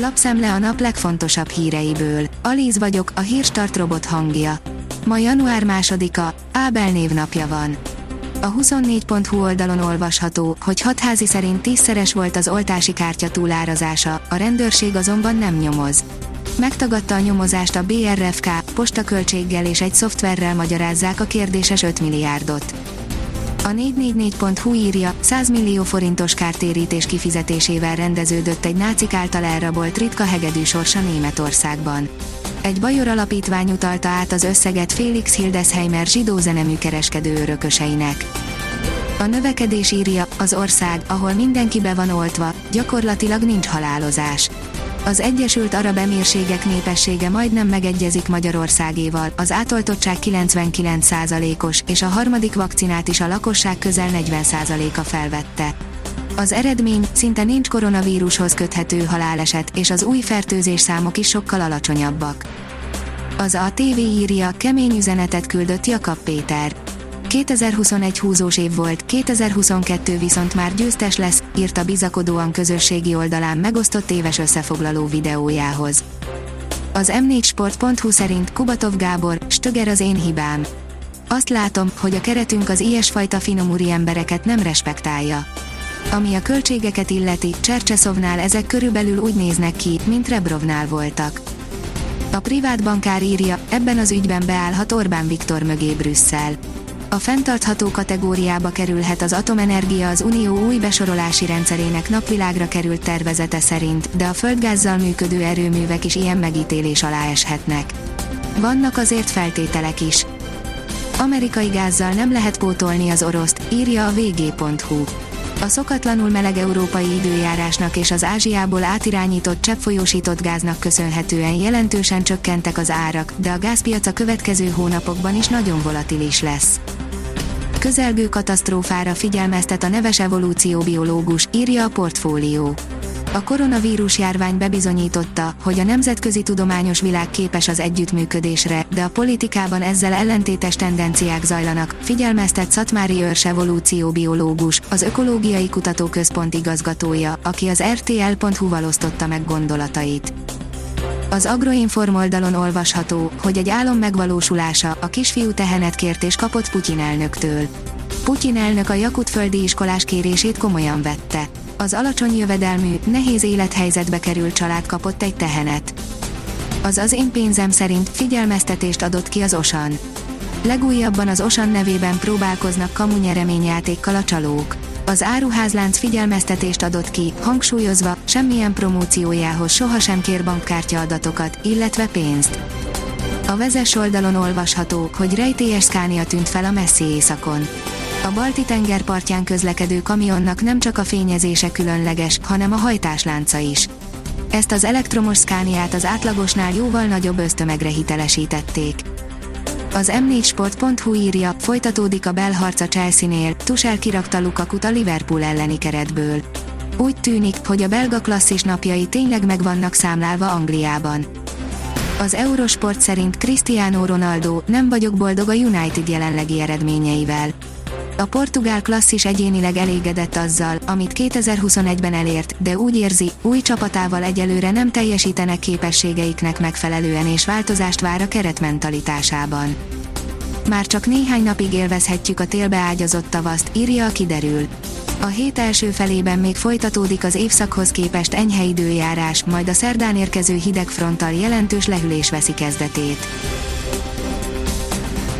Lapszemle a nap legfontosabb híreiből. Alíz vagyok, a hírstart robot hangja. Ma január másodika, Ábel névnapja van. A 24.hu oldalon olvasható, hogy hatházi szerint tízszeres volt az oltási kártya túlárazása, a rendőrség azonban nem nyomoz. Megtagadta a nyomozást a BRFK, postaköltséggel és egy szoftverrel magyarázzák a kérdéses 5 milliárdot. A 444.hu írja, 100 millió forintos kártérítés kifizetésével rendeződött egy nácik által elrabolt ritka hegedű sorsa Németországban. Egy Bajor alapítvány utalta át az összeget Félix Hildesheimer zsidó zenemű kereskedő örököseinek. A növekedés írja, az ország, ahol mindenki be van oltva, gyakorlatilag nincs halálozás. Az Egyesült Arab Emírségek népessége majdnem megegyezik Magyarországéval, az átoltottság 99%-os, és a harmadik vakcinát is a lakosság közel 40%-a felvette. Az eredmény, szinte nincs koronavírushoz köthető haláleset, és az új fertőzés számok is sokkal alacsonyabbak. Az ATV írja, kemény üzenetet küldött Jakab Péter. 2021 húzós év volt, 2022 viszont már győztes lesz, írta bizakodóan közösségi oldalán megosztott éves összefoglaló videójához. Az m4sport.hu szerint Kubatov Gábor, Stöger az én hibám. Azt látom, hogy a keretünk az ilyesfajta finom embereket nem respektálja. Ami a költségeket illeti, Csercseszovnál ezek körülbelül úgy néznek ki, mint Rebrovnál voltak. A privát bankár írja, ebben az ügyben beállhat Orbán Viktor mögé Brüsszel. A fenntartható kategóriába kerülhet az atomenergia az Unió új besorolási rendszerének napvilágra került tervezete szerint, de a földgázzal működő erőművek is ilyen megítélés alá eshetnek. Vannak azért feltételek is. Amerikai gázzal nem lehet pótolni az oroszt, írja a vg.hu. A szokatlanul meleg európai időjárásnak és az Ázsiából átirányított cseppfolyósított gáznak köszönhetően jelentősen csökkentek az árak, de a gázpiac a következő hónapokban is nagyon volatilis lesz. Közelgő katasztrófára figyelmeztet a neves evolúcióbiológus, írja a portfólió. A koronavírus járvány bebizonyította, hogy a nemzetközi tudományos világ képes az együttműködésre, de a politikában ezzel ellentétes tendenciák zajlanak, figyelmeztet Szatmári Őrs evolúcióbiológus, az Ökológiai Kutatóközpont igazgatója, aki az rtl.hu-val osztotta meg gondolatait. Az Agroinform oldalon olvasható, hogy egy álom megvalósulása, a kisfiú tehenet kért és kapott Putyin elnöktől. Putyin elnök a jakutföldi iskolás kérését komolyan vette. Az alacsony jövedelmű, nehéz élethelyzetbe került család kapott egy tehenet. Az az én pénzem szerint figyelmeztetést adott ki az Osan. Legújabban az Osan nevében próbálkoznak kamu nyereményjátékkal a csalók. Az áruházlánc figyelmeztetést adott ki, hangsúlyozva, semmilyen promóciójához sohasem kér bankkártya adatokat, illetve pénzt. A vezes oldalon olvasható, hogy rejtélyes Scania tűnt fel a messzi éjszakon. A balti tenger partján közlekedő kamionnak nem csak a fényezése különleges, hanem a hajtáslánca is. Ezt az elektromos Scaniát az átlagosnál jóval nagyobb ösztömegre hitelesítették. Az m4sport.hu írja, folytatódik a belharc a Chelsea-nél, Tuchel kirakta Lukakut a Liverpool elleni keretből. Úgy tűnik, hogy a belga klasszis napjai tényleg meg vannak számlálva Angliában. Az Eurosport szerint Cristiano Ronaldo, nem vagyok boldog a United jelenlegi eredményeivel. A portugál klasszis egyénileg elégedett azzal, amit 2021-ben elért, de úgy érzi, új csapatával egyelőre nem teljesítenek képességeiknek megfelelően és változást vár a keretmentalitásában. Már csak néhány napig élvezhetjük a télbe ágyazott tavaszt, írja a kiderül. A hét első felében még folytatódik az évszakhoz képest enyhe időjárás, majd a szerdán érkező hideg fronttal jelentős lehűlés veszi kezdetét.